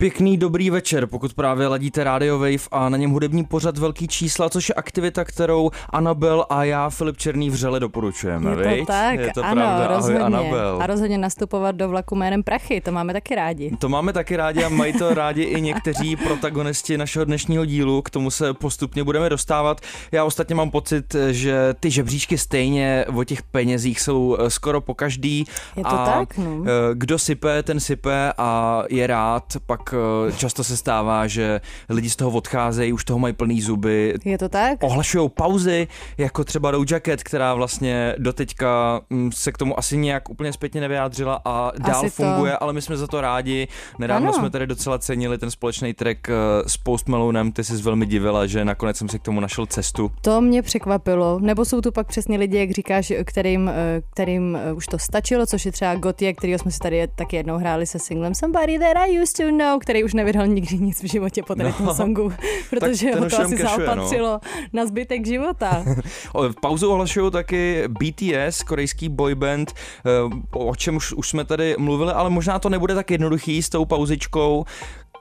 Pěkný dobrý večer, pokud právě ladíte Radio Wave a na něm hudební pořad Velký čísla, což je aktivita, kterou Anabel a já, Filip Černý, vřele doporučujeme. Je to viď? tak, je to ano, pravda. rozhodně. Ahoj, Anabel. A rozhodně nastupovat do vlaku jménem Prachy, to máme taky rádi. To máme taky rádi a mají to rádi i někteří protagonisti našeho dnešního dílu, k tomu se postupně budeme dostávat. Já ostatně mám pocit, že ty žebříčky stejně o těch penězích jsou eh, skoro po každý. Je to a tak, no. eh, Kdo sype, ten sype a je rád, pak eh, často se stává, že lidi z toho odcházejí, už toho mají plný zuby, Je to tak? ohlašují pauzy, jako třeba Doja Cat, která vlastně doteďka mm, se k tomu asi nějak úplně zpětně nevyjádřila a dál Asi to- funguje, ale my jsme za to rádi. Nedávno Ano. jsme tady docela cenili ten společný track eh, s Post Malonem, ty jsi velmi divila, že nakonec jsem si k tomu našel cestu. To mě překvapilo. Nebo jsou tu pak přesně lidi, jak říkáš, kterým, eh, kterým už to stačilo, což je třeba Gotye, kterýho jsme si tady taky jednou hráli se singlem Somebody That I Used To Know, který už nevydal nikdy nic v životě po tady No. tom songu, protože ho to asi cashuje, no. zaopatřilo na zbytek života. Pauzu ohlašují taky BTS, korejský boyband, eh, o čem už, už jsme tady mluvili, ale možná to nebude tak jednoduchý s tou pauzičkou.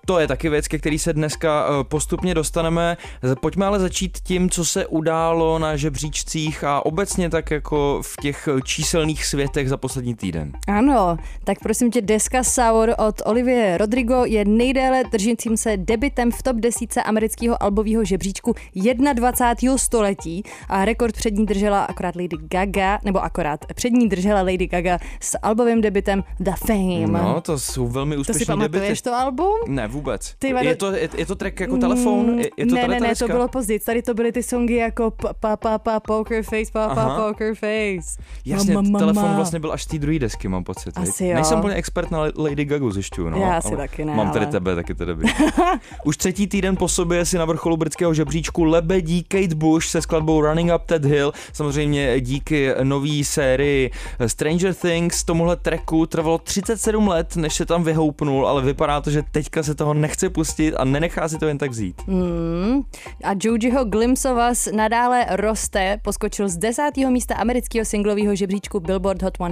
To je taky věc, ke který se dneska eh, postupně dostaneme. Pojďme ale začít tím, co se událo na žebříčcích a obecně tak jako v těch eh, číselných světech za poslední týden. Ano, tak prosím tě, deska Sour od Olivie Rodrigo je nejdéle držícím se debitem v top desíce amerického albového žebříčku 21. století a rekord před ní držela akorát Lady Gaga, nebo akorát před ní držela Lady Gaga s albovým debitem The Fame. No, to jsou velmi to si pamatuješ debity. to album? Ne, vůbec. Ty vado- je, to, je, je to track jako telefon? Je, je to ne, tady ne, ne, to bylo později. Tady to byly ty songy jako pa, pa, pa, poker face, pa, pa, poker face. Jasně, Ma, ma, ma, telefon vlastně byl až z té druhé desky, mám pocit. Asi jo. Nejsem úplně expert na Lady Gagu zjišťuju, no. Já asi taky ne, Mám tady ale- tebe, taky tedy Už třetí týden po sobě si na vrcholu britského žebříčku lebedí Kate Bush se skladbou Running Up That Hill. Samozřejmě díky nový sérii Stranger Things tomuhle tracku trvalo 37 let, než se tam vyhoupnul, ale vypadá to, že teďka se toho nechce pustit a nenechá si to jen tak vzít. Mm. A Jojiho Glimpse of Us nadále roste, poskočil z desátého místa amerického singlového žebříčku Billboard Hot 100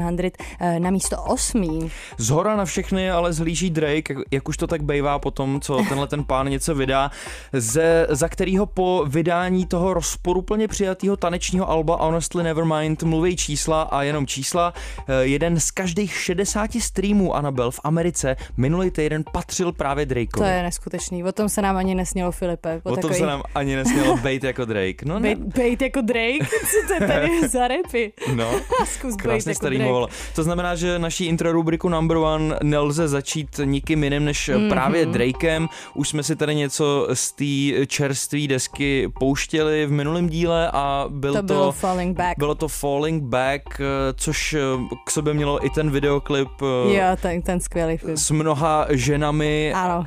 eh, na místo osmý. Zhora na všechny ale zhlíží Drake, jak, jak už to tak bývá po tom, co tenhle ten pán něco vydá, ze, za kterýho po vydání toho rozporuplně přijatého tanečního alba Honestly Nevermind mluví čísla a jenom čísla. Eh, Jeden z každých 60 streamů Anabel v Americe minulý týden patřil právě To Drakeovi. je neskutečný, o tom se nám ani nesnělo, Filipe. O tom se nám ani nesmělo bejt jako Drake. No Bejt, bejt jako Drake? Co to je tady za repy? no. Zkus Krásně jako starý moval. To znamená, že naší intro rubriku Number One nelze začít nikým jiným než mm-hmm. právě Drakem. Už jsme si tady něco z té čerstvé desky pouštěli v minulém díle a byl To to, bylo Falling Back. bylo to Falling Back, eh, což eh, k sobě mělo i ten videoklip eh, Jo, ten, ten skvělý film. s mnoha ženami Ano.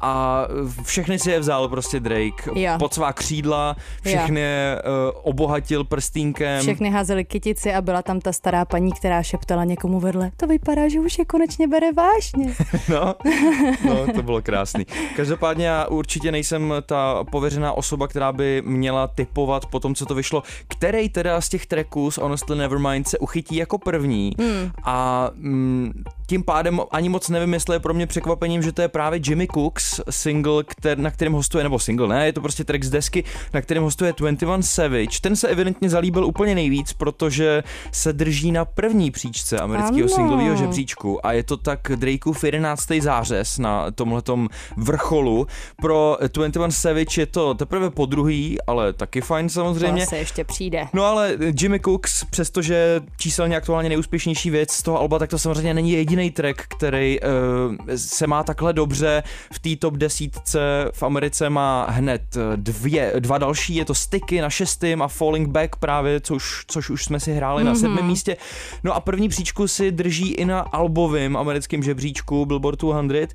a všechny si je vzal prostě Drake. Jo. Pod svá křídla, všechny je uh, obohatil prstínkem. Všechny házeli kytici a byla tam ta stará paní, která šeptala někomu vedle. To vypadá, že už je konečně bere vážně. No, no, to bylo krásný. Každopádně já určitě nejsem ta pověřená osoba, která by měla typovat po tom, co to vyšlo, který teda z těch tracků z Honestly Nevermind se uchytí jako první. Hmm. A mm, tím pádem ani moc nevím, jestli je pro mě překvapením, že to je právě Jimmy Cooks single, kter, na kterém hostuje, nebo single, ne, je to prostě track z desky, na kterém hostuje 21 Savage. Ten se evidentně zalíbil úplně nejvíc, protože se drží na první příčce amerického singlového žebříčku a je to tak Drakeův 11. zářez na tomhletom vrcholu. Pro 21 Savage je to teprve po druhý, ale taky fajn samozřejmě. To se ještě přijde. No ale Jimmy Cooks, přestože číselně aktuálně nejúspěšnější věc z toho alba, tak to samozřejmě není jediný track, který uh, se má takhle dobře. V té top desítce v Americe má hned eh, dvě, dva další, je to Sticky na šestém a Falling Back právě, což, což už jsme si hráli mm-hmm. na sedmém místě. No a první příčku si drží i na albovém americkém žebříčku Billboard 200.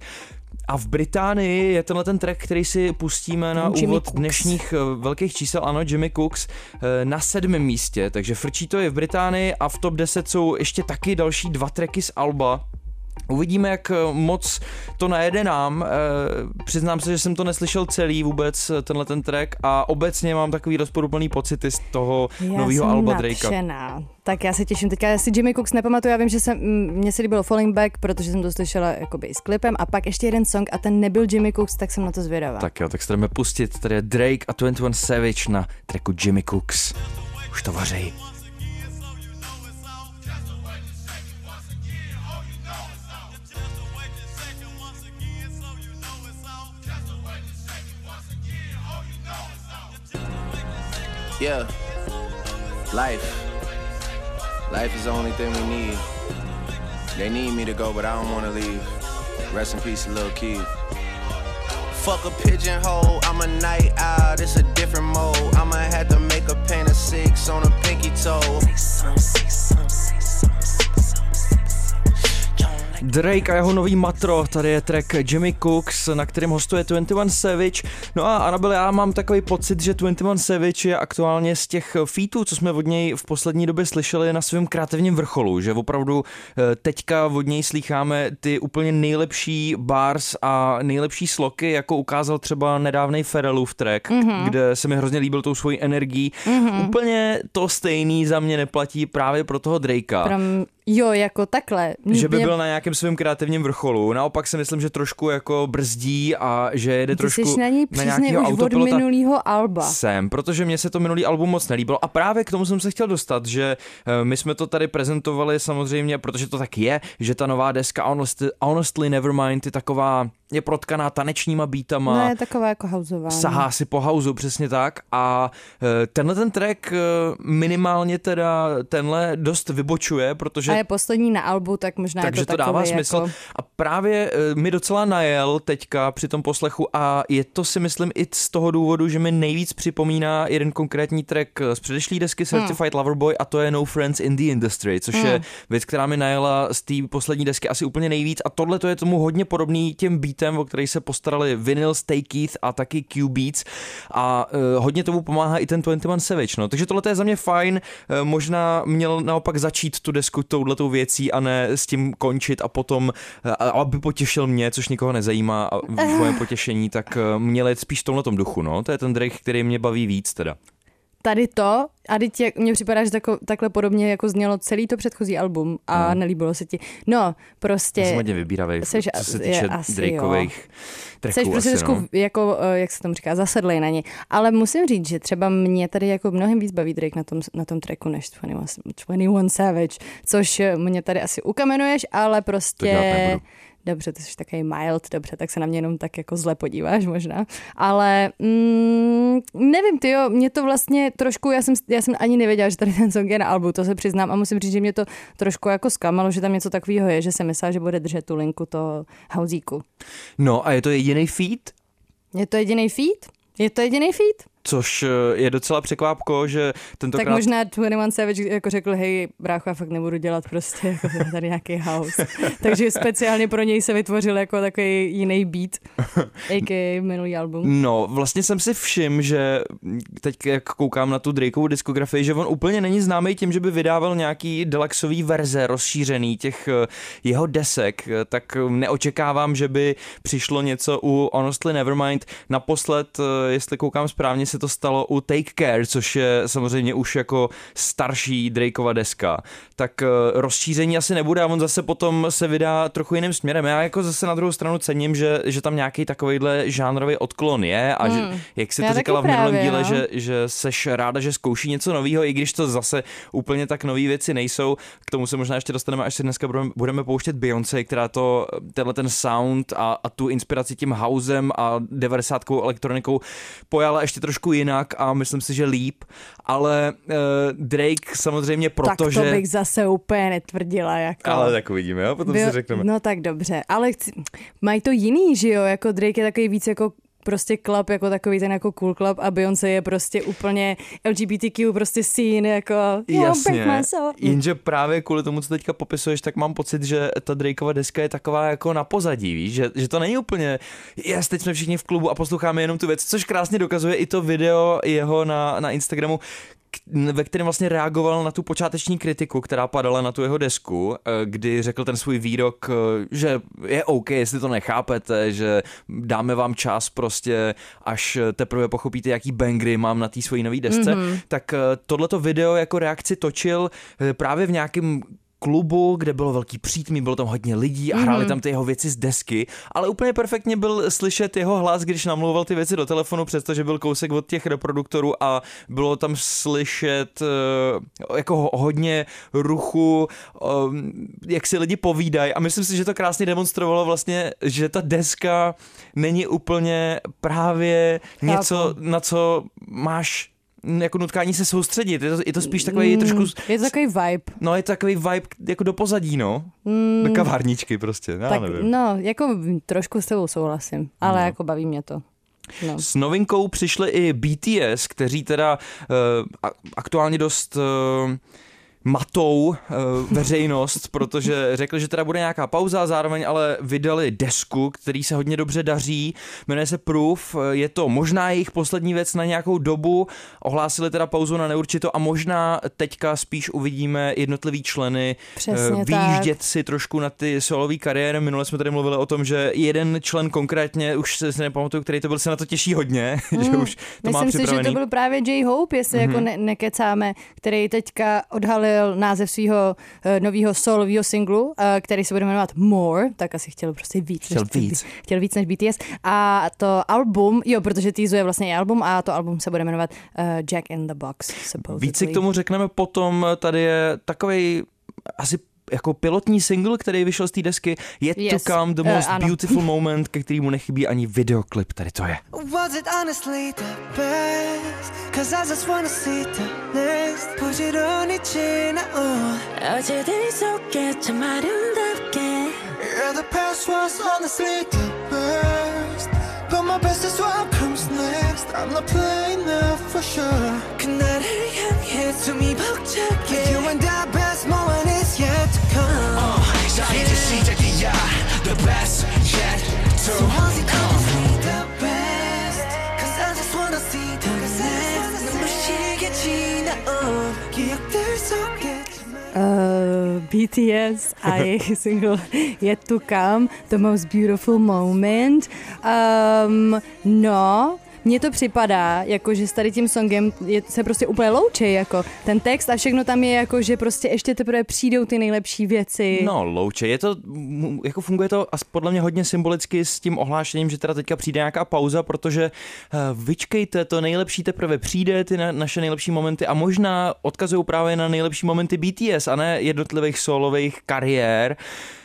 a v Británii je tenhle ten track, který si pustíme na Jimmy úvod Cooks. dnešních eh, velkých čísel, ano, Jimmy Cooks, eh, na sedmém místě, takže frčí to je v Británii a v top 10 jsou ještě taky další dva tracky z Alba. Uvidíme, jak eh, moc to najede nám. Eh, Přiznám se, že jsem to neslyšel celý vůbec, eh, tenhle ten track a obecně mám takový rozporuplný pocity z toho nového Alba Drakea. Tak já se těším. Teďka já si Jimmy Cooks nepamatuju, já vím, že jsem, mně se líbilo Falling Back, protože jsem to slyšela jakoby i s klipem a pak ještě jeden song a ten nebyl Jimmy Cooks, tak jsem na to zvědavá. Tak jo, tak se jdeme pustit. Tady je Drake a 21 Savage na tracku Jimmy Cooks. Už to vařej. Yeah. Life. Life is the only thing we need. They need me to go, but I don't wanna leave. Rest in peace, little kid. Fuck a pigeonhole, I'm a night owl, it's a different mode. I'ma have to make a paint of six on a pinky toe. Drake a jeho nový matro, tady je track Jimmy Cooks, na kterém hostuje 21 Savage. No a Anabel, já mám takový pocit, že 21 Savage je aktuálně z těch featů, co jsme od něj v poslední době slyšeli na svém kreativním vrcholu, že opravdu eh, teďka od něj slýcháme ty úplně nejlepší bars a nejlepší sloky, jako ukázal třeba nedávnej Ferelův track, mm-hmm. kde se mi hrozně líbil tou svojí energií. Mm-hmm. Úplně to stejný za mě neplatí právě pro toho Drakea. Pram, jo, jako takhle. Že by Mě- byl na nějakém svém kreativním vrcholu. Naopak si myslím, že trošku jako brzdí a že jede Ty trošku jsi na ní přízně nějakého už od autopilota. minulého alba. Jsem, protože mně se to minulý album moc nelíbilo a právě k tomu jsem se chtěl dostat, že eh, my jsme to tady prezentovali samozřejmě, protože to tak je, že ta nová deska Honestly, Honestly Nevermind je taková, je protkaná tanečníma beatama, je taková jako houseová. sahá si po hausu, přesně tak. A eh, tenhle ten track eh, minimálně teda tenhle dost vybočuje, protože A je poslední na albu, tak možná takže je to, to dává smysl. Jako... A právě eh, mi docela najel teďka při tom poslechu a je to si myslím i z toho důvodu, že mi nejvíc připomíná jeden konkrétní track z předešlé desky Certified Lover Boy a to je No Friends in the Industry, což je věc, která mi najela z té poslední desky asi úplně nejvíc a tohle to je tomu hodně podobný těm beatem, o který se postarali Vinyl, Stay Keith a taky Q Beats a uh, hodně tomu pomáhá i ten 21 Savage, no. Takže tohle to je za mě fajn, uh, možná měl naopak začít tu desku touhletou věcí a ne s tím končit a potom, uh, aby potěšil mě, což nikoho nezajímá a v moje potěšení, tak uh, měl jet spíš v tomhletom duchu, no. To je ten Drake, který mě baví víc teda. Tady to, a teď jak- mně připadá, že tako, takhle podobně jako znělo celý to předchozí album a No. nelíbilo se ti. No, prostě... Jsem hodně vybíravý, Seš co se týče Drakeových tracků Jsi prostě trošku, no. jako, eh, jak se tomu říká, zasedlej na ně. Ale musím říct, že třeba mě tady jako mnohem víc baví Drake na tom, na tom tracku než 21, 21 Savage, což eh, mě tady asi ukamenuješ, ale To dělat prostě... nebudu. Dobře, ty jsi takový mild, dobře, tak se na mě jenom tak jako zle podíváš možná. Ale mm, nevím, ty jo, mě to vlastně trošku, já jsem, já jsem ani nevěděla, že tady ten song je na albu, to se přiznám a musím říct, že mě to trošku jako zklamalo, že tam něco takového je, že jsem myslela, že bude držet tu linku toho hauzíku. No a je to jediný feat, Je to jediný feed? Je to jediný feed? Což eh, je docela překvápko, že tentokrát... Tak možná 21 Savage jako řekl, hej, brácho, já fakt nebudu dělat prostě jako tady nějaký house. Takže speciálně pro něj se vytvořil jako takový jiný beat, a.k.a. minulý album. No, vlastně jsem si všiml, že teď jak koukám na tu Drakeovu diskografii, že on úplně není známý tím, že by vydával nějaký deluxový verze rozšířený těch eh, jeho desek, eh, tak neočekávám, že by přišlo něco u Honestly Nevermind. Naposled, jestli koukám správně, se to stalo u Take Care, což je samozřejmě už jako starší Drakeova deska. Tak eh, rozšíření asi nebude a on zase potom se vydá trochu jiným směrem. Já jako zase na druhou stranu cením, že, že tam nějaký takovýhle žánrový odklon je a že, jak jsi Já to říkala v minulém právě, díle, no. že, že seš ráda, že zkouší něco nového, i když to zase úplně tak nové věci nejsou. K tomu se možná ještě dostaneme, až si dneska budeme, budeme pouštět Beyoncé, která to, tenhle ten sound a, a tu inspiraci tím housem a 90 elektronikou pojala ještě trošku jinak a myslím si, že líp, ale uh, Drake samozřejmě tak proto, to že... bych zase úplně netvrdila. Jako. Ale tak uvidíme, jo? potom Byl- si řekneme. No tak dobře, ale chci, mají to jiný, že jo, jako Drake je takový víc jako prostě club jako takový ten jako cool club a Beyoncé je prostě úplně LGBTQ prostě scene jako Jasně, jenže právě kvůli tomu, co teďka popisuješ, tak mám pocit, že ta Drakeova deska je taková jako na pozadí, víš, že, že to není úplně, jes, teď jsme všichni v klubu a posloucháme jenom tu věc, což krásně dokazuje i to video jeho na, na Instagramu, ve kterém vlastně reagoval na tu počáteční kritiku, která padala na tu jeho desku, eh, kdy řekl ten svůj výrok, eh, že je OK, jestli to nechápete, že dáme vám čas prostě, až teprve pochopíte, jaký bangry mám na té svojí nové desce, mm-hmm. tak eh, tohleto video jako reakci točil právě v nějakém klubu, kde bylo velký přítmí, bylo tam hodně lidí a hráli mm-hmm. tam ty jeho věci z desky, ale úplně perfektně byl slyšet jeho hlas, když namlouval ty věci do telefonu, přestože byl kousek od těch reproduktorů a bylo tam slyšet uh, jako hodně ruchu, um, jak si lidi povídají a myslím si, že to krásně demonstrovalo vlastně, že ta deska není úplně právě něco, na co máš jako nutkání se soustředit, je to, je to spíš takový mm, trošku... Je to takový vibe. No, je to takový vibe jako do pozadí, no. Mm, do kavárničky prostě, já tak, nevím. No, jako trošku s tebou souhlasím, ale no. jako baví mě to. No. S novinkou přišli i BTS, kteří teda uh, aktuálně dost... Uh, matou uh, veřejnost, protože řekli, že teda bude nějaká pauza, zároveň ale vydali desku, který se hodně dobře daří, jmenuje se Proof, je to možná jejich poslední věc na nějakou dobu, ohlásili teda pauzu na neurčito a možná teďka spíš uvidíme jednotlivý členy uh, výjíždět tak. si trošku na ty solové kariéry. Minule jsme tady mluvili o tom, že jeden člen konkrétně, už se nepamatuju, který to byl, se na to těší hodně, mm, že už to myslím má Myslím si, že to byl právě J. Hope, jestli mm-hmm. jako ne- nekecáme, který teďka odhalil objevil název svého uh, nového solového singlu, uh, který se bude jmenovat More, tak asi chtěl prostě víc. Chtěl než, víc. Chtěl víc než BTS. A to album, jo, protože týzuje vlastně i album a to album se bude jmenovat uh, Jack in the Box. Supposedly. Víc si k tomu řekneme potom, tady je takový asi jako pilotní single, který vyšel z té desky, Yet yes. to Come, The Most uh, Beautiful Moment, ke kterému nechybí ani videoklip, tady to je. Was it honestly the best? Cause I just wanna see the next 부지런히 지나온 어제들이 속에 아름답게 Yeah, the past was honestly the best But my best is what comes next I'm not playing now for sure 그날을 향해 숨이 벅차게 You and I best moment is yet to come uh, 자 이제 시작이야 The best yet to so come the best Cause I just wanna see the next 눈부시게 지나온 기억들 속에 Uh, BTS a jejich single Yet to Come, The Most Beautiful Moment. Um, no, mně to připadá, jako že s tady tím songem je, se prostě úplně loučí, jako ten text a všechno tam je jako, že prostě ještě teprve přijdou ty nejlepší věci. No, louče, je to, jako funguje to podle mě hodně symbolicky s tím ohlášením, že teda teďka přijde nějaká pauza, protože uh, vyčkejte, to nejlepší teprve přijde, ty na, naše nejlepší momenty a možná odkazují právě na nejlepší momenty BTS a ne jednotlivých solových kariér. Eh,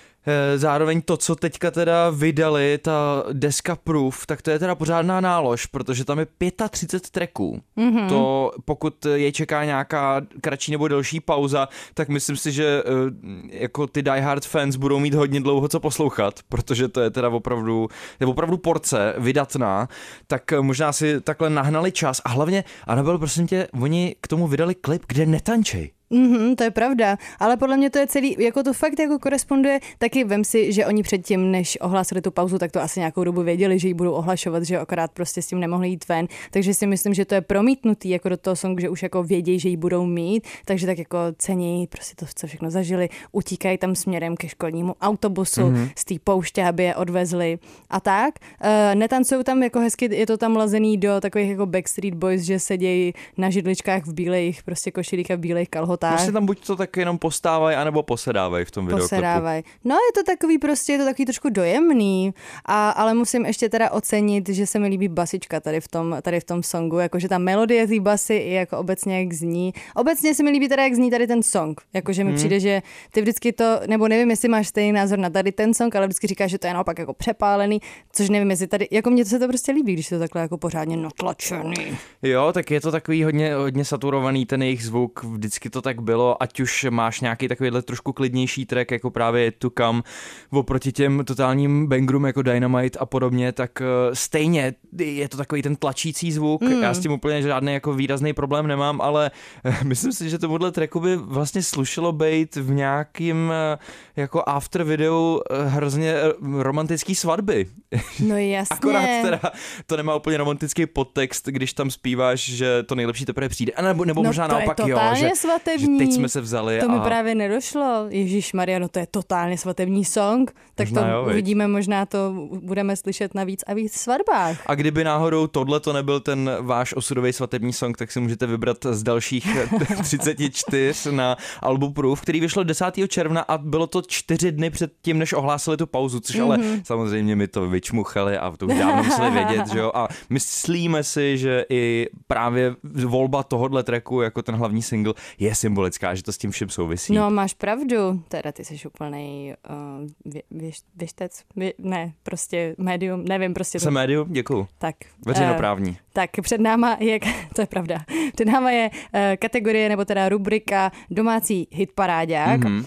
zároveň to, co teďka teda vydali, ta deska Proof, tak to je teda pořádná nálož, protože tam je 35 tracků. Mm-hmm. To pokud je čeká nějaká kratší nebo delší pauza, tak myslím si, že eh, jako ty Die Hard fans budou mít hodně dlouho co poslouchat, protože to je teda opravdu, je opravdu porce vydatná, tak eh, možná si takhle nahnali čas a hlavně, Anabel, prosím tě, oni k tomu vydali klip, kde netančej. Mm-hmm, to je pravda, ale podle mě to je celý, jako to fakt jako koresponduje, taky vem si, že oni předtím, než ohlásili tu pauzu, tak to asi nějakou dobu věděli, že ji budou ohlašovat, že akorát prostě s tím nemohli jít ven, takže si myslím, že to je promítnutý jako do toho songu, že už jako vědějí, že ji budou mít, takže tak jako cení prostě to, co všechno zažili, utíkají tam směrem ke školnímu autobusu mm-hmm. z té pouště, aby je odvezli. A tak. Uh, netancují tam jako hezky, je to tam lazený do takových jako Backstreet Boys, že sedějí na židličkách v bílejch, prostě košilích a v bílejch kalhotách tak. Prostě tam buď to tak jenom postávají, anebo posedávají v tom videu. Posedávají. No je to takový prostě, je to takový trošku dojemný, a, ale musím ještě teda ocenit, že se mi líbí basička tady v tom, tady v tom songu, jakože ta melodie té basy i jako obecně jak zní. Obecně se mi líbí teda, jak zní tady ten song. Jakože mi hmm. přijde, že ty vždycky to, nebo nevím, jestli máš stejný názor na tady ten song, ale vždycky říkáš, že to je naopak jako přepálený, což nevím, jestli tady, jako mně to se to prostě líbí, když je to takhle jako pořádně natlačený. Jo, tak je to takový hodně, hodně saturovaný ten jejich zvuk, vždycky to tak bylo, ať už máš nějaký takovýhle trošku klidnější track, jako právě To Come, oproti těm totálním bangrům jako Dynamite a podobně, tak uh, stejně je to takový ten tlačící zvuk, mm. já s tím úplně žádný jako výrazný problém nemám, ale uh, myslím si, že tomuhle tracku by vlastně slušelo být v nějakým uh, jako after videu hrozně romantický svatby. No jasně. Akorát teda to nemá úplně romantický podtext, když tam zpíváš, že to nejlepší teprve přijde. A nebo, nebo no možná to naopak, je jo, že, svatební. že teď jsme se vzali. To a... mi právě nedošlo. Ježíš Maria, no to je totálně svatební song. Tak možná to jo, uvidíme, možná to budeme slyšet na víc a víc svatbách. A kdyby náhodou tohle to nebyl ten váš osudový svatební song, tak si můžete vybrat z dalších 34 na albu Proof, který vyšlo 10. června a bylo to čtyři dny před tím, než ohlásili tu pauzu, což mm-hmm. ale mhm. samozřejmě mi to vyčmuchali a to už dávno museli vědět, že jo. A myslíme si, že i právě volba tohohle tracku jako ten hlavní single je symbolická, že to s tím vším souvisí. No, máš pravdu. Teda ty jsi úplný uh, vě, věš, věštec. Vě, ne, prostě médium, nevím, prostě. Jsem to... médium, děkuju. Tak. Veřejnoprávní. Uh, tak před náma je, to je pravda, před náma je uh, kategorie nebo teda rubrika domácí hitparáďák. Mm-hmm.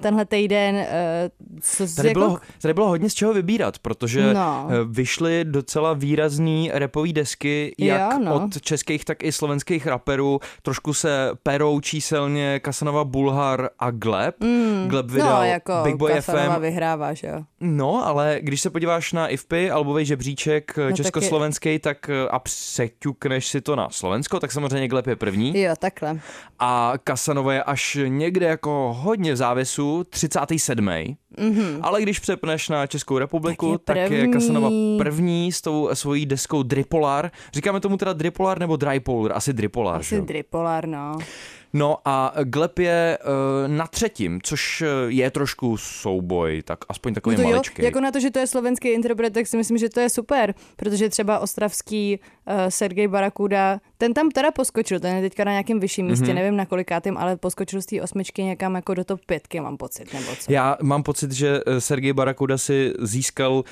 Tenhle týden uh, co tady, jako... bylo, tady bylo hodně z čeho vybírat, protože no. vyšly docela výrazný repový desky, jak jo, no. od českých, tak i slovenských raperů. Trošku se perou číselně Kasanova Bulhar a Gleb. Mm. Gleb no, vydal no, jako Big Boy Kasanova FM. vyhrává, že jo? No, ale když se podíváš na IFPy, albový žebříček no, československý, tak, tak a přeťukneš si to na Slovensko, tak samozřejmě Gleb je první. Jo, takhle. A Kasanova je až někde jako hodně v závěsu, 37. Mm-hmm. Ale když přepneš na Českou republiku, tak je, tak je Kasanova první s tou svojí deskou Dripolar. Říkáme tomu teda Dripolar nebo Drypolar? Asi Dripolar, Asi že? Dripolar, no. No a Gleb je uh, na třetím, což eh, je trošku souboj, tak aspoň takový no maličký. Jo, jako na to, že to je slovenský interpret, tak si myslím, že to je super, protože třeba ostravský uh, Sergej Barakuda, ten tam teda poskočil, ten je teďka na nějakém vyšším místě, mm-hmm. nevím na kolikátým, ale poskočil z té osmičky někam jako do top pětky, mám pocit, nebo co? Já mám pocit, že Sergej Barakuda si získal uh,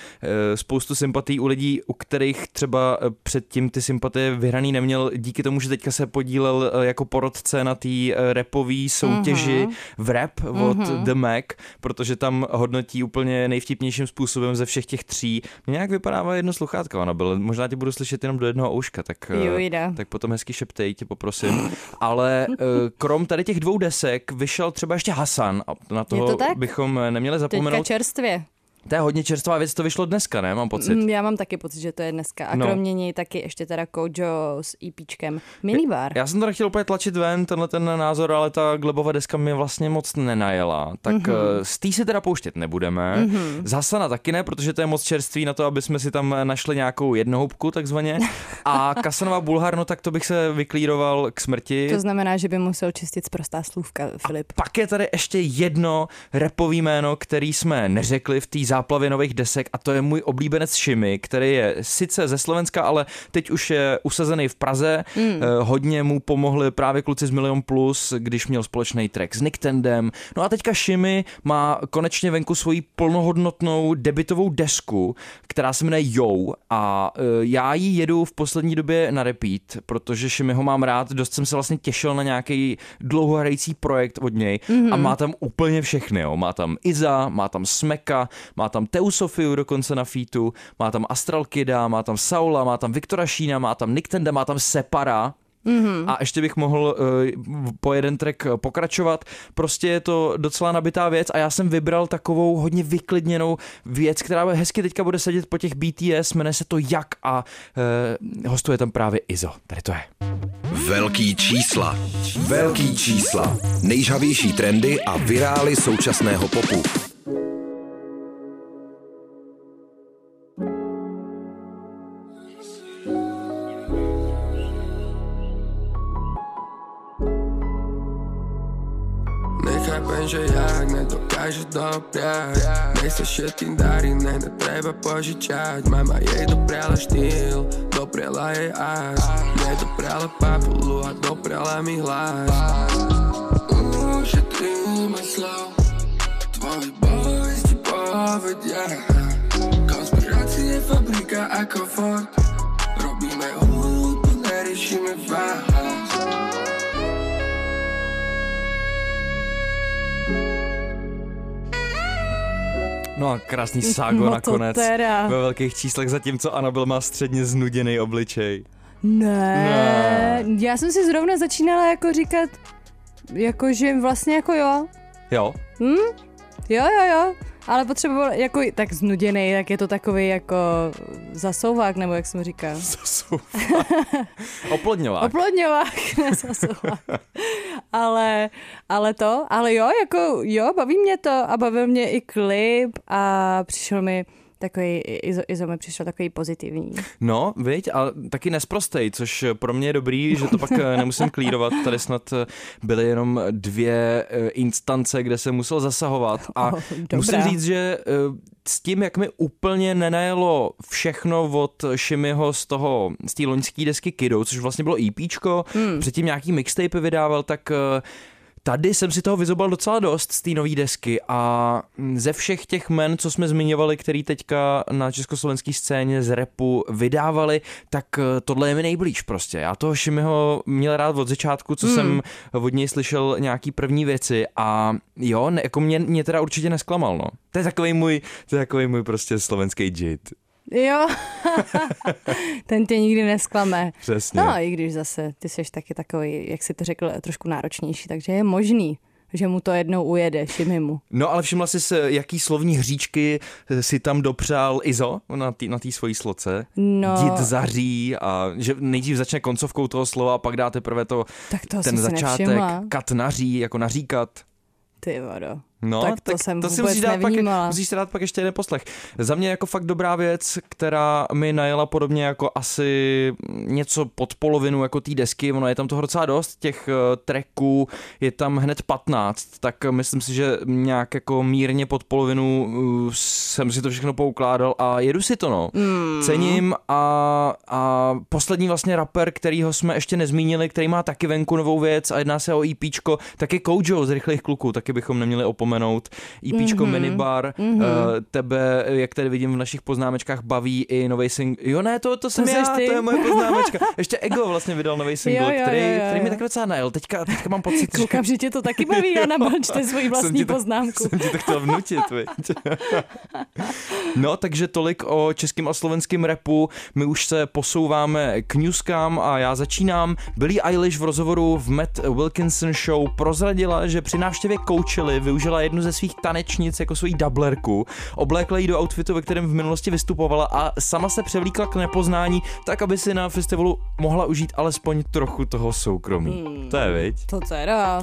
spoustu sympatí u lidí, u kterých třeba předtím ty sympatie vyhraný neměl, díky tomu, že teďka se podílel jako porodce na té eh, repové soutěži uh-huh. v rap od uh-huh. The Mac, protože tam hodnotí úplně nejvtipnějším způsobem ze všech těch tří. Mně nějak vypadává jedno sluchátko, ona byl. Možná tě budu slyšet jenom do jednoho ouška, tak, eh, tak potom hezky šeptej, tě poprosím. Ale eh, krom tady těch dvou desek vyšel třeba ještě Hasan a na toho to bychom neměli zapomenout. Teďka čerstvě. To je hodně čerstvá věc, to vyšlo dneska, ne? Mám pocit. Mm, já mám taky pocit, že to je dneska. A no. kromě něj taky ještě teda Kojo s EPčkem Minibar. Já jsem to chtěl úplně tlačit ven, tenhle ten názor, ale ta Glebova deska mi vlastně moc nenajela. Tak mm-hmm. z té si teda pouštět nebudeme. Mm-hmm. Zasana taky ne, protože to je moc čerství na to, aby jsme si tam našli nějakou jednohubku takzvaně. A Kasanova Bulhar, no tak to bych se vyklíroval k smrti. To znamená, že by musel čistit prostá slůvka, Filip. A pak je tady ještě jedno repový jméno, který jsme neřekli v té záplavě nových desek a to je můj oblíbenec Šimy, který je sice ze Slovenska, ale teď už je usazený v Praze. Mm. hodně mu pomohli právě kluci z Milion Plus, když měl společný track s Tendem. No a teďka Šimy má konečně venku svoji plnohodnotnou debitovou desku, která se jmenuje Yo a uh, já ji jedu v poslední době na repeat, protože Šimy ho mám rád, dost jsem se vlastně těšil na nějaký dlouhohrající projekt od něj mm-hmm. a má tam úplně všechny, jo. Má tam Iza, má tam Smeka, má tam Teusofii dokonce na featu, má tam Astral Kida, má tam Saula, má tam Viktora Šína, má tam Tenda, má tam Separa, Mm-hmm. A ještě bych mohl uh, po jeden track pokračovat. Prostě je to docela nabitá věc a já jsem vybral takovou hodně vyklidněnou věc, která hezky teďka bude sedět po těch BTS, jmenuje se to Jak a uh, hostuje tam právě Izo. Tady to je. Velký čísla. Velký čísla. Nejžavější trendy a virály současného popu. Že jak nedokáže dopriať Nech sa všetkým darí, ne netreba požičať. Mama jej dopriala štýl, dopriala jej ás Nedopriala papulu a dopriala mi hlas. Ušetríme slov, tvoj boys ti povedia. Konspirácie fabrika ako Ford. Robíme hudbu, neriešime vás No a krásný ságo No nakonec. teda. Ve velkých číslech, zatímco Anabel má středně znuděný obličej. Ne, já jsem si zrovna začínala jako říkat, jako že vlastně jako jo, Jo? hm? Jo, jo, jo, ale potřeboval jako, tak znuděný, tak je to takový jako zasouvák, nebo jak jsem říkal. Zasou. Oplodňovák. Oplodňovák, ne zasouvák. ale, ale to, ale jo, jako jo, baví mě to a bavil mě i klip a přišel mi takový, Izo, Izo mi přišel takový pozitivní. No, viď, a taky nesprostej, což pro mě je dobrý, že to pak eh, nemusím klírovat. Tady snad eh, byly jenom dvě eh, instance, kde se musel zasahovat a Oh, dobrá. musím říct, že s tím, jak mi úplně nenajelo všechno od Shimiho z toho, z té loňské desky Kiddo, což vlastně bylo EPčko, hmm. předtím nějaký mixtape vydával, tak Tady jsem si toho vyzobal docela dost z té nové desky a ze všech těch men, co jsme zmiňovali, který teďka na československé scéně z repu vydávali, tak eh, tohle je mi nejblíž prostě. Já toho Šimiho měl rád od začátku, co hmm. jsem od něj slyšel nějaký první věci a jo, ne, jako mě, mě teda určitě nesklamal, no. To je takový můj, to je takový můj prostě slovenský jit. Jo, ten tě nikdy nesklame. Přesně. No, i když zase ty jsi taky takový, jak jsi to řekl, trošku náročnější, takže je možný, že mu to jednou ujede, všimni mu. No ale všimla jsi se, jaký slovní hříčky si tam dopřál Izo na té na tý svojí sloce? No. Dít zaří a že nejdřív začne koncovkou toho slova a pak dá teprve to, Tak to ten začátek, nevšimla. kat naří, jako naříkat. Ty vodo. No, Tak to jsem to si vůbec musíš dát, pak, musíš si dát pak ještě jeden poslech. Za mě jako fakt dobrá věc, která mi najela podobně jako asi něco pod polovinu jako té desky, ono je tam toho docela dost, těch uh, tracků je tam hned 15, tak myslím si, že nějak jako mírně pod polovinu uh, jsem si to všechno poukládal a jedu si to no. Mm. Cením a, a poslední vlastně rapper, kterýho jsme ještě nezmínili, který má taky venku novou věc a jedná se o EPčko, tak je Kojo z Rychlých kluků, taky bychom neměli opomenout. EPčko mm-hmm. Minibar, mm-hmm. Tebe, jak tady vidím v našich poznámečkách, baví i nový single. Jo ne, to, to jsem To já, ty. to je moje poznámečka. Ještě Ego vlastně vydal nový single, Jo, jo, který, jo, jo, který mi tak docela najel. Teďka, teďka mám pocit, Koukám, že tě to taky baví a nabalčte svoji vlastní to- poznámku. Jsem ti to chtěl vnutit, viď? No, takže tolik o českém a slovenském repu. My už se posouváme k newskám a já začínám. Billie Eilish v rozhovoru v Matt Wilkinson Show prozradila, že při návštěvě Coachella využila jednu ze svých tanečnic jako svoji dublerku, oblékla ji do outfitu, ve kterém v minulosti vystupovala a sama se převlíkla k nepoznání, tak aby si na festivalu mohla užít alespoň trochu toho soukromí. Hmm. To je, viď? To teda.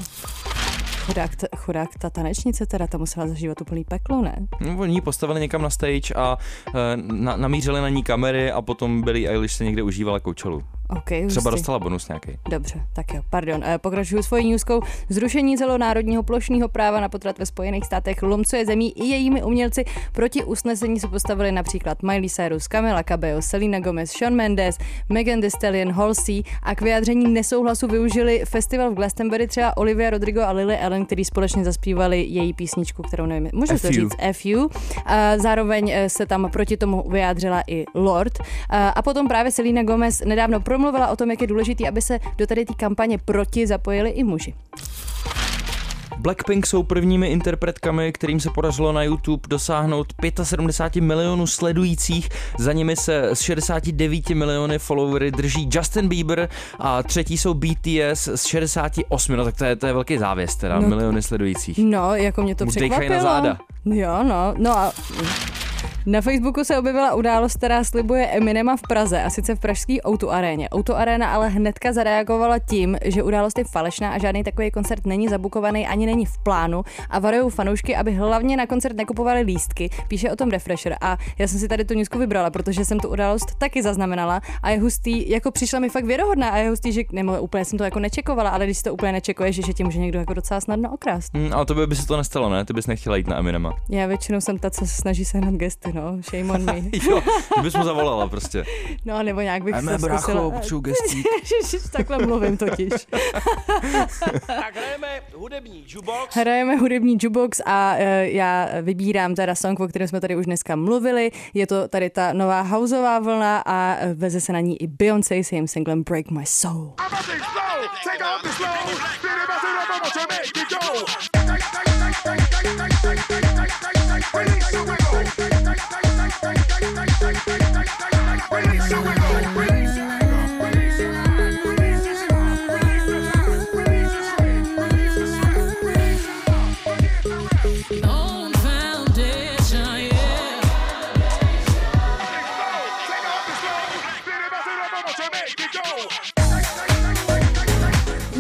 Chudák, t- chudák ta tanečnice teda, ta musela zažívat úplný peklo, ne? No, oni ji postavili někam na stage a eh, na, namířili na ní kamery a potom Billie Eilish se někde užívala koučelu. OK, Třeba hustý. dostala bonus nějaký. Dobře, tak jo, pardon. Eh, Pokračuju svojí newskou. Zrušení celonárodního plošného práva na potrat ve Spojených státech lomcuje zemí i jejími umělci. Proti usnesení se postavili například Miley Cyrus, Camila Cabello, Selena Gomez, Shawn Mendes, Megan Thee Stallion, Halsey a k vyjádření nesouhlasu využili festival v Glastonbury třeba Olivia Rodrigo a Lily Allen, který společně zaspívali její písničku, kterou nevím, můžu to říct, FU. A zároveň eh, se tam proti tomu vyjádřila i Lord. A, potom právě Selena Gomez nedávno promluvila o tom, jak je důležitý, aby se do tady té kampaně proti zapojili i muži. Blackpink jsou prvními interpretkami, kterým se podařilo na YouTube dosáhnout 75 milionů sledujících. Za nimi se s 69 miliony followery drží Justin Bieber a třetí jsou BTS s 68. No tak to je, to je velký závěs teda, No. miliony sledujících. No, jako mě to Mu překvapilo. na záda. Jo, no, no a na Facebooku se objevila událost, která slibuje Eminema v Praze, a sice v pražské Outu aréně. Outu Arena ale hnedka zareagovala tím, že událost je falešná a žádný takový koncert není zabukovaný ani není v plánu a varují fanoušky, aby hlavně na koncert nekupovali lístky. Píše o tom Refresher a já jsem si tady tu newsku vybrala, protože jsem tu událost taky zaznamenala a je hustý, jako přišla mi fakt věrohodná a je hustý, že nebo úplně jsem to jako nečekovala, ale když to úplně nečekuješ, že tě může někdo jako docela snadno okrást. Hmm, ale to by, by se to nestalo, ne? Ty bys nechtěla jít na Eminema. Já většinou jsem ta, co se snaží sehnat gesty, no. Shame on me. Jo, ty bys mu zavolala prostě. No, nebo nějak bych Eme, se brácho, zkusila. potřebuji gestík. Takhle mluvím totiž. Tak hrajeme hudební jukebox. Hrajeme hudební jukebox a uh, já vybírám teda song, o kterém jsme tady už dneska mluvili. Je to tady ta nová houseová vlna a eh, veze se na ní i Beyoncé s jejím singlem Break My Soul. Everything slow, You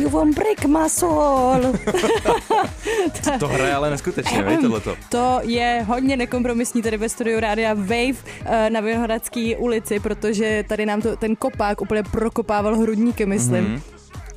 won't break my soul. To hraje ale neskutečně, víš tohleto. To je hodně nekompromisní tady ve studiu Rádia Wave eh, na Vinohradské ulici, protože tady nám to ten kopák úplně prokopával hrudníky, myslím. Mm-hmm.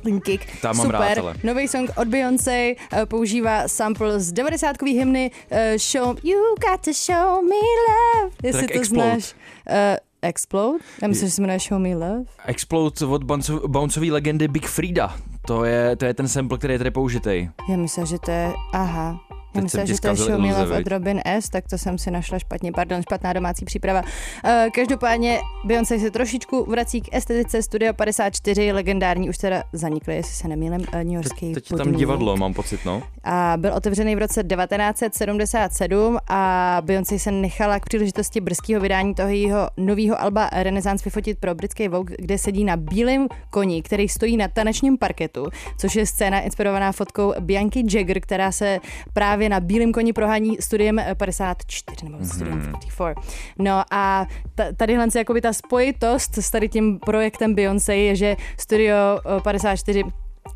Ten kick. Tam mám Super. rád. Nový song od Beyoncé eh, používá sample z 90 hymny eh, Show You Got to Show Me Love. Jestli Track to Explode. znáš. Uh, Explode? Já myslím, že se jmenuje Show Me Love. Explode od bounce- bouncové legendy Big Frida. To je, to je ten sample, který je tady použitej. Já myslím, že to je, aha. Já Teď myslím, že to je Love od? Robin S, tak to jsem si našla špatně, pardon, špatná domácí příprava. Uh, každopádně Beyoncé se trošičku vrací k estetice Studio 54, legendární, už teda zanikly, jestli se nemýlím, uh, New Yorkský Teď je tam divadlo, mám pocit, no. A byl otevřený v roce 1977 a Beyoncé se nechala k příležitosti brzkého vydání toho jejího nového alba Renaissance vyfotit pro britský Vogue, kde sedí na bílém koni, který stojí na tanečním parketu, což je scéna inspirovaná fotkou Bianky Jagger, která se právě na bílém koni prohání studiem 54 nebo studiem 54. No a ta- tadyhle se jakoby ta spojitost s tady tím projektem Beyoncé je, že Studio eh, 54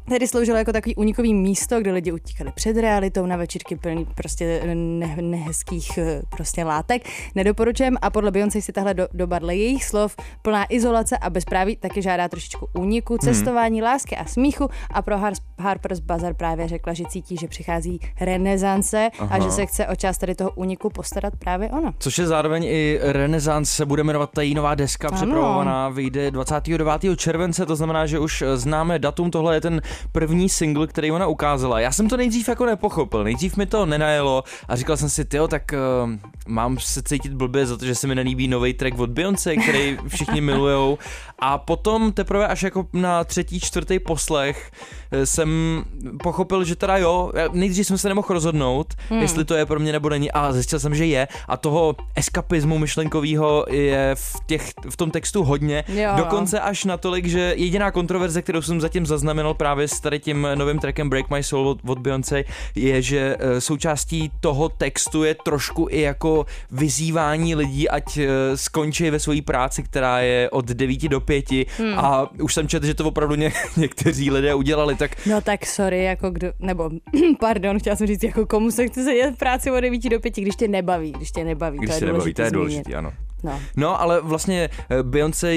Tedy sloužilo jako takový unikový místo, kde lidi utíkali před realitou na večírky plný prostě ne- nehezkých eh, prostě látek. Nedoporučujem a podle Beyoncé si tahle do- doba dle jejich slov plná izolace a bezpráví taky žádá trošičku úniku, cestování, lásky a smíchu a pro Har- Harper's Bazaar právě řekla, že cítí, že přichází renesance a že se chce o část tady toho úniku postarat právě ona. Což je zároveň i renesance, se bude jmenovat ta její nová deska Ano. připravovaná, vyjde 29. července, to znamená, že už známe datum, tohle je ten první single, který ona ukázala. Já jsem to nejdřív jako nepochopil, nejdřív mi to nenajelo a říkal jsem si, tyjo, tak uh, mám se cítit blbě za to, že se mi nelíbí nový track od Beyoncé, který všichni milujou a potom teprve až jako na třetí, čtvrtý poslech eh, jsem pochopil, že teda jo, nejdřív jsem se nemohl rozhodnout, hmm. jestli to je pro mě nebo není a zjistil jsem, že je a toho eskapismu myšlenkového je v, těch, v tom textu hodně, Jo. dokonce až natolik, že jediná kontroverze, kterou jsem zatím zaznamenal právě s tady tím novým trackem Break My Soul od, od Beyoncé, je, že eh, součástí toho textu je trošku i jako vyzývání lidí, ať eh, skončí ve své práci, která je od 9 do 5 hmm. a už jsem četl, že to opravdu ně, někteří lidé udělali, tak No tak sorry, jako kdo, nebo pardon, chtěla jsem říct, jako komu se chce sedět v práci od 9 do 5, když tě nebaví, když tě nebaví, když to je se nebaví, to je zmínit. důležitý, ano. No. No, ale vlastně eh, Beyoncé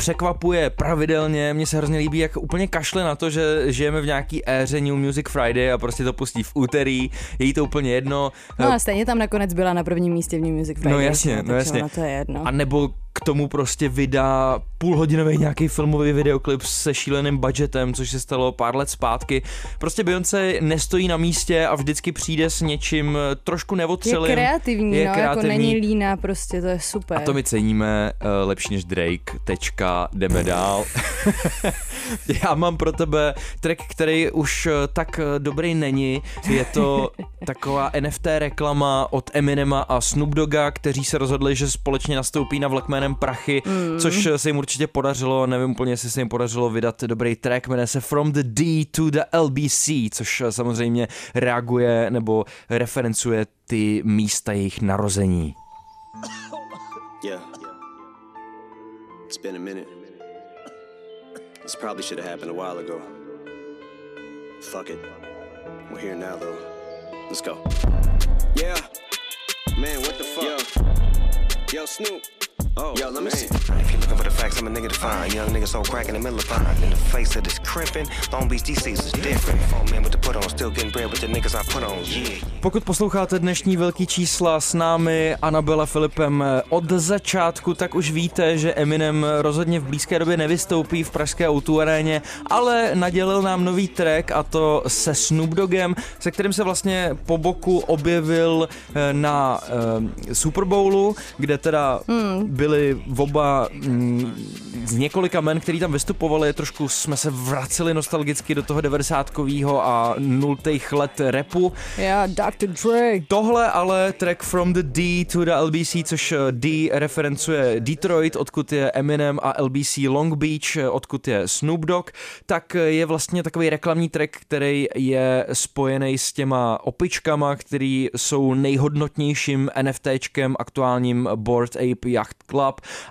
překvapuje pravidelně, mně se hrozně líbí, jak úplně kašle na to, že žijeme v nějaký éře New Music Friday a prostě to pustí v úterý, je jí to úplně jedno. No a stejně tam nakonec byla na prvním místě v New Music Friday. No jasně, no jasně. to je jedno. A nebo k tomu prostě vydá půlhodinový nějaký filmový videoklip se šíleným budgetem, což se stalo pár let zpátky. Prostě Beyoncé nestojí na místě a vždycky přijde s něčím trošku je nevotřelým. kreativní, je no, kreativní. jako není líná prostě, to je super. A to my ceníme uh, lepší než Drake, tečka, jdeme dál. Já mám pro tebe track, který už eh, tak eh, dobrý není. Je to taková NFT reklama od Eminema a Snoop Dogga, kteří se rozhodli, že společně nastoupí na vlak jménem Prachy, mm. což eh, se jim určitě podařilo. Nevím úplně, jestli se jim podařilo vydat dobrý track. Jmenuje se From the D to the LBC, což samozřejmě reaguje nebo referencuje ty místa jejich narození. Yeah. It's been a minute. This probably should have happened a while ago. Fuck it. We're here now, though. Let's go. Yeah. Man, what the fuck? Yo, Yo Snoop. Oh, Yo, let me see. If you're looking for the facts, I'm a nigga to find. Young niggas so crack in the middle of pine. In the face of this crimping, Long Beach DC's is different. Four men with the put on, still getting bread with the niggas I put on. Yeah. Pokud posloucháte dnešní velký čísla s námi, Anabela Filipem od začátku, tak už víte, že Eminem rozhodně v blízké době nevystoupí v pražské autu aréně, ale nadělil nám nový track a to se Snoop Doggem, se kterým se vlastně po boku objevil eh, na eh, Super Bowlu, kde teda byli oba mm, z několika men, který tam vystupovali, trošku jsme se vraceli nostalgicky do toho 90 a nultých let repu. Já, Dr. Dre. Tohle ale track From the D to the LBC, což eh, D referencuje Detroit, odkud je Eminem a LBC Long Beach, eh, odkud je Snoop Dogg, tak eh, je vlastně takový reklamní track, který je spojený s těma opičkama, který jsou nejhodnotnějším NFTčkem aktuálním Board Ape Yacht Club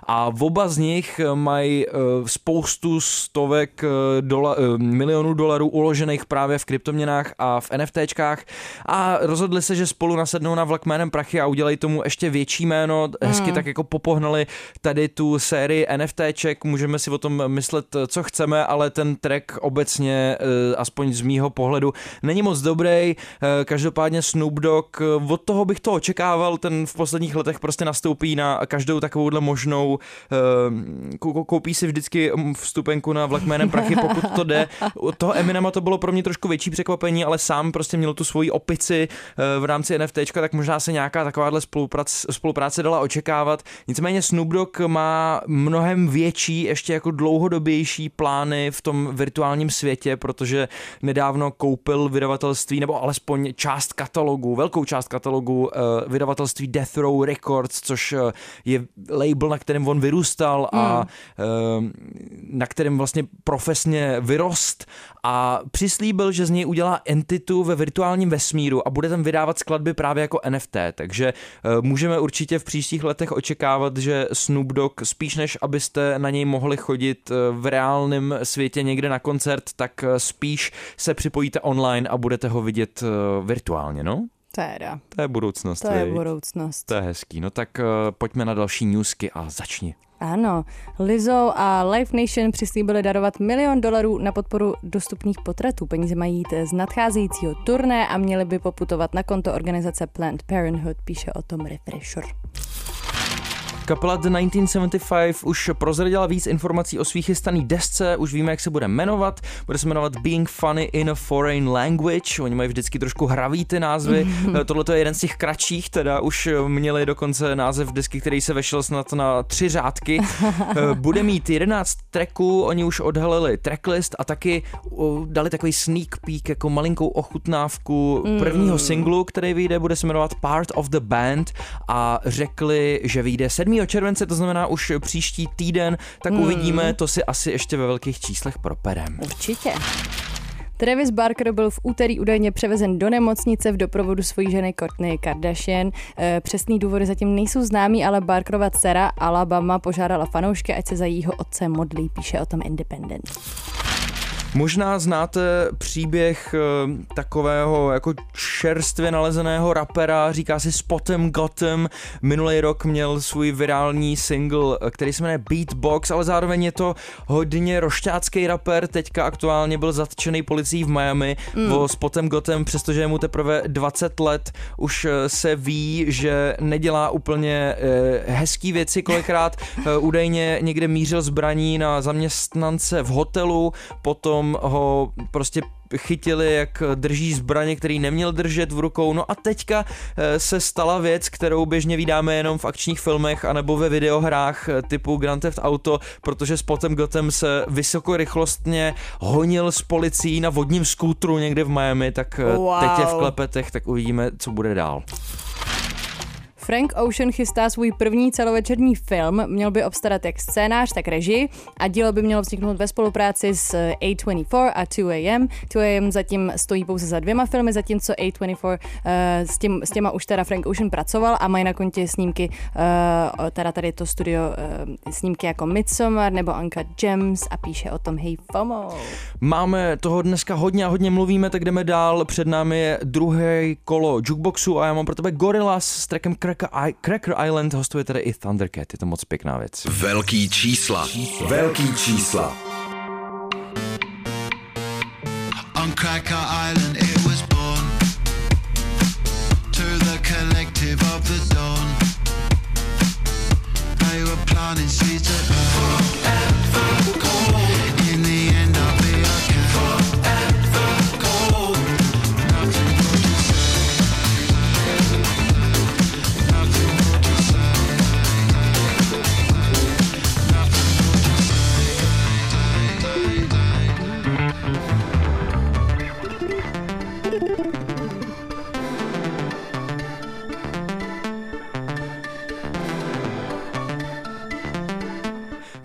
a oba z nich mají eh, spoustu stovek eh, dola, eh, milionů dolarů uložených právě v kryptoměnách a v NFTčkách a rozhodli se, že spolu nasednou na vlak jménem prachy a udělají tomu ještě větší jméno, hezky Hmm. tak jako popohnali tady tu sérii NFTček, můžeme si o tom myslet, co chceme, ale ten track obecně, eh, aspoň z mýho pohledu, není moc dobrý, Eh, každopádně Snoop Dogg, eh, od toho bych to očekával, ten v posledních letech prostě nastoupí na každou takovouhle možnou, eh, kou- koupí si vždycky mm, vstupenku na vlak jménem prachy, pokud to jde. Od toho Eminema to bylo pro mě trošku větší překvapení, ale sám prostě měl tu svoji opici eh, v rámci NFTčka, tak možná se nějaká takováhle spolupráce, spolupráce dala očekávat. Nicméně Snoop Dogg má mnohem větší, ještě jako dlouhodobější plány v tom virtuálním světě, protože nedávno koupil vydavatelství, nebo alespoň část katalogu, velkou část katalogu eh, vydavatelství Death Row Records, což je label, na kterém on vyrůstal a eh, na kterém vlastně profesně vyrost a přislíbil, že z něj udělá entitu ve virtuálním vesmíru a bude tam vydávat skladby právě jako NFT, takže eh, můžeme určitě v příštích letech očekávat, že Snoop Dogg spíš než abyste na něj mohli chodit eh, v reálném světě někde na koncert, tak eh, spíš se připojíte online a budete ho vidět eh, virtuálně, no? Teda, To je budoucnost. to je viď? budoucnost. To je hezký. No tak uh, pojďme na další newsky a začni. Ano, Lizzo a Life Nation přislíbili darovat milion dolarů na podporu dostupných potratů. Peníze mají jít z nadcházejícího turné a měly by poputovat na konto organizace Planned Parenthood, píše o tom Refresher. Kapela The 1975 už prozradila víc informací o svých chystaný desce, už víme, jak se bude jmenovat. Bude se jmenovat Being Funny in a Foreign Language. Oni mají vždycky trošku hravý ty názvy. Tohle je jeden z těch kratších, teda už měli dokonce název desky, který se vešel snad na tři řádky. Bude mít 11 tracků, oni už odhalili tracklist a taky dali takový sneak peek, jako malinkou ochutnávku prvního singlu, který vyjde, bude se jmenovat Part of the Band a řekli, že vyjde 7. července, to znamená už příští týden, tak uvidíme, to si asi ještě ve velkých číslech properem. Určitě. Travis Barker byl v úterý údajně převezen do nemocnice v doprovodu svojí ženy Courtney Kardashian. E, Přesný důvody zatím nejsou známý, ale Barkerova dcera Alabama požádala fanoušky, ať se za jejího otce modlí, píše o tom Independent. Možná znáte příběh eh, takového jako čerstvě nalezeného rapera, říká si Spotem Gotham. Minulý rok měl svůj virální single, eh, který se jmenuje Beatbox, ale zároveň je to hodně rošťácký rapper. Teďka aktuálně byl zatčený policií v Miami mm. o Spotem Gotham, přestože je mu teprve 20 let, už eh, se ví, že nedělá úplně hezký věci kolikrát. Údajně někde mířil zbraní na zaměstnance v hotelu, potom ho prostě chytili, jak drží zbraně, který neměl držet v rukou. No a teďka eh, se stala věc, kterou běžně vydáme jenom v akčních filmech anebo ve videohrách eh, typu Grand Theft Auto, protože s Potem Gotem se vysokorychlostně honil s policií na vodním skútru někde v Miami, tak eh, Wow. teď je v klepetech, tak uvidíme, co bude dál. Frank Ocean chystá svůj první celovečerní film, měl by obstarat jak scénář, tak režii a dílo by mělo vzniknout ve spolupráci s A24 a 2AM. 2AM zatím stojí pouze za dvěma filmy, zatímco A24 uh, s, tím, s těma už teda Frank Ocean pracoval a mají na kontě snímky, uh, teda tady to studio uh, snímky jako Midsommar nebo Uncut Gems a píše o tom Hey FOMO. Máme toho dneska hodně a hodně mluvíme, tak jdeme dál. Před námi je druhé kolo jukeboxu a já mám pro tebe Gorillaz s trackem Cracker, I- Cracker Island, hostuje tady i Thundercat, je to moc pěkná věc. Velký čísla. Velký čísla. On Cracker Island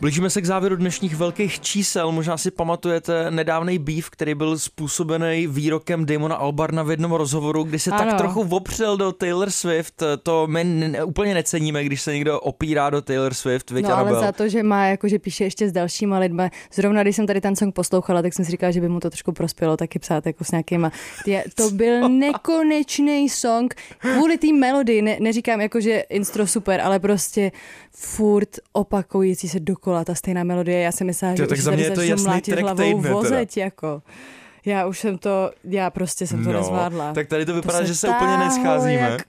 Blížíme se k závěru dnešních velkých čísel. Možná si pamatujete nedávný býv, který byl způsobený výrokem Damona Albarna v jednom rozhovoru, kdy se Ano. tak trochu opřel do Taylor Swift. To my n- úplně neceníme, když se někdo opírá do Taylor Swift, viď, No ale Anabel? za to, že má, jako, že píše ještě s dalšíma lidma. Zrovna když jsem tady ten song poslouchala, tak jsem si říkala, že by mu to trošku prospělo taky psát jako s nějakýma. Je, to byl nekonečný song kvůli té melodii. Ne, neříkám jako, že instro super, ale prostě furt opakující se dokola ta stejná melodie. Já si myslela, že tak už za mě je to jasný track hlavou teda. vozeť, jako. Já už jsem to, já prostě jsem to nezvládla. tak tady to vypadá, se že se úplně nescházíme. Jak,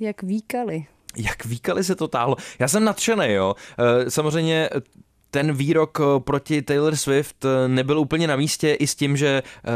jak víkali. Jak výkali se to táhlo. Já jsem nadšený, jo. Eh, Samozřejmě ten výrok eh, proti Taylor Swift eh, nebyl úplně na místě i s tím, že eh,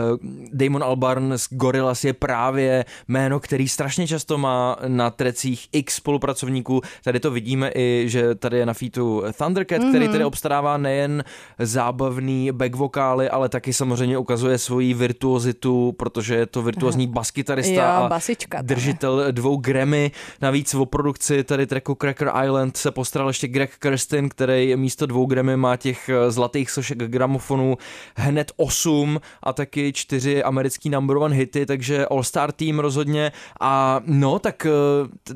Damon Albarn z Gorillaz je právě jméno, který strašně často má na trecích x spolupracovníků. Tady to vidíme i, že tady je na featu Thundercat, mm-hmm. který tady obstarává nejen zábavný back vokály, ale taky samozřejmě ukazuje svoji virtuozitu, protože je to virtuozní baskytarista Jo, a basička držitel dvou Grammy. Navíc o produkci tady tracku Cracker Island se postaral ještě Greg Kirsten, který místo dvou Grammy má těch eh, zlatých sošek gramofonů hned osm a taky čtyři americký number one hity, takže All-Star tým rozhodně. A no, tak eh,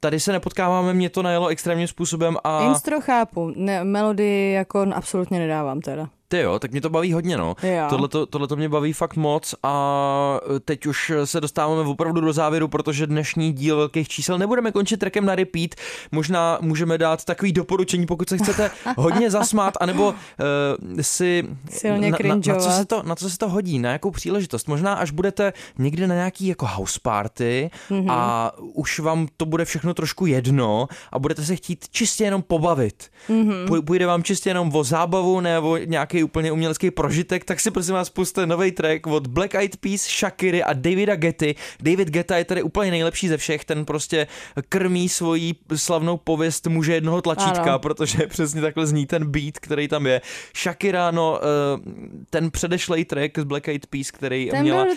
tady se nepotkáváme, mě to najelo extrémním způsobem a Instro chápu, ne, melodii jako absolutně nedávám teda. Ty jo, tak mě to baví hodně, no. Tohleto, tohleto mě baví fakt moc a teď už se dostáváme opravdu do závěru, protože dnešní díl velkých čísel nebudeme končit trackem na repeat. Možná můžeme dát takový doporučení, pokud se chcete hodně zasmát, anebo uh, si Silně na, na, na, co se to, na co se to hodí, na jakou příležitost. Možná až budete někde na nějaký jako house party Mhm. a už vám to bude všechno trošku jedno a budete se chtít čistě jenom pobavit. Mhm. Půj- Půjde vám čistě jenom o zábavu nebo nějaký úplně umělecký prožitek, tak si prosím vás puste nový track od Black Eyed Peas, Shakiry a Davida Getty. David Getta je tady úplně nejlepší ze všech, ten prostě krmí svoji slavnou pověst muže jednoho tlačítka, Ano. protože přesně takhle zní ten beat, který tam je. Shakira, no, eh, ten předešlej track z Black Eyed Peas, který Ten měla, na,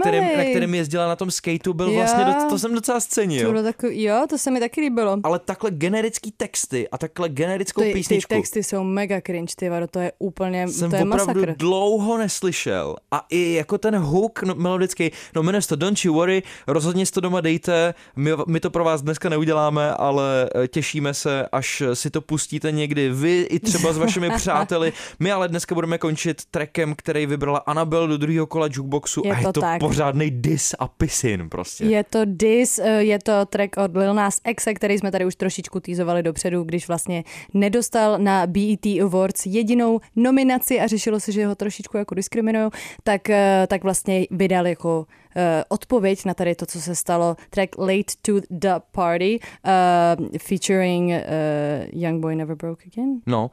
kterém, na kterém jezdila na tom skateu, byl Jo. vlastně, doc- to jsem docela To scenil. bylo takový, jo, to se mi taky líbilo. Ale takhle generický texty a takhle generickou Ty, ty písničku texty jsou mega cringe, ty vado, to je úplně, jsem to je opravdu masakr. dlouho neslyšel. A i jako ten hook no, melodický, no jmenuje to Don't You Worry, rozhodně si to doma dejte, my, my to pro vás dneska neuděláme, ale eh, těšíme se, až si to pustíte někdy vy i třeba s vašimi přáteli. My ale dneska budeme končit trackem, který vybrala Anabel do druhého kola jukeboxu Je a je to to tak. pořádný dis a pisin prostě. Je to Dis, eh, je to track od Lil Nas X, který jsme tady už trošičku týzovali dopředu, když vlastně nedostal na BET Awards jedinou nominaci a řešilo se, že ho trošičku jako diskriminují, tak, eh, tak vlastně vydal jako odpověď na tady to, co se stalo. Track Late to the Party uh, featuring uh, Young Boy Never Broke Again. No,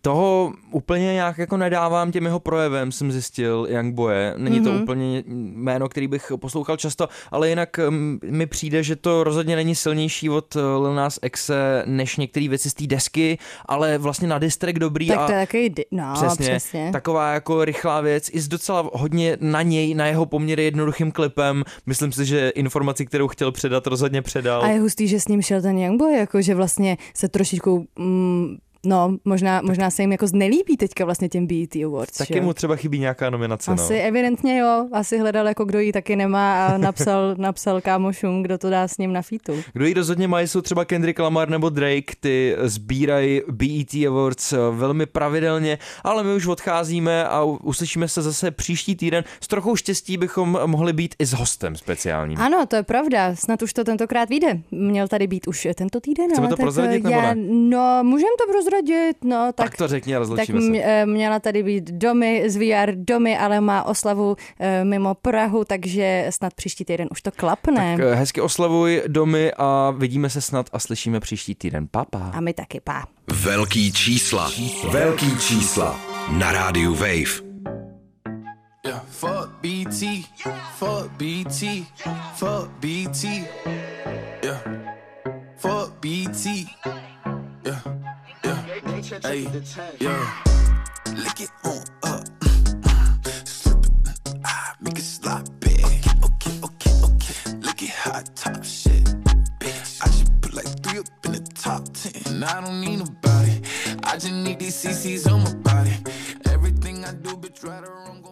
toho úplně nějak jako nedávám těm jeho projevem, jsem zjistil, Young Boye. Není to Mhm. úplně jméno, který bych poslouchal často, ale jinak mm, mi přijde, že to rozhodně není silnější od eh, Lil Nas Xe než některé věci z té desky, ale vlastně na distrek dobrý Tak a to je takový, no přesně, přesně. taková jako rychlá věc, i s docela hodně na něj, na jeho poměry jednoduchým klipem. Myslím si, že informaci, kterou chtěl předat, rozhodně předal. A je hustý, že s ním šel ten Youngboy, jako že vlastně se trošičku, mm, no možná, možná se jim jako znelíbí teďka vlastně těm BET Awards. Taky že mu třeba chybí nějaká nominace. Asi no. evidentně jo, asi hledal jako kdo ji taky nemá a napsal, napsal kámošům, kdo to dá s ním na featu. Kdo ji rozhodně mají, jsou třeba Kendrick Lamar nebo Drake, ty sbírají BET Awards eh, velmi pravidelně, ale my už odcházíme a uslyšíme se zase příští týden. S trochou štěstí bychom mohli být i s hostem speciálním. Ano, to je pravda, snad už to tentokrát vyjde. Měl tady být už tento týden, Chceme ale to tak prozradit, nebo já, ne? no, můžem to prozradit, no, tak, Tak to řekni a tak rozloučíme se. eh, měla tady být domy z VR domy, ale má oslavu eh, mimo Prahu, takže snad příští týden už to klapne. Tak eh, hezky oslavuj domy a vidíme se snad a slyšíme příští týden. Papa. A my taky, pá. Velký čísla. Velký čísla. Na rádiu Wave. Yeah, fuck BT, fuck BT, fuck BT, yeah, fuck BT, yeah, yeah, Hey, yeah. Lick it on up. Mm, mm. Slip it. Ah, make it slide. Okay, okay, okay, okay. Lick it hot top shit. Bitch, I should put like three up in the top ten. I don't need nobody. I just need these CCs on my body. Everything I do, bitch, right or wrong,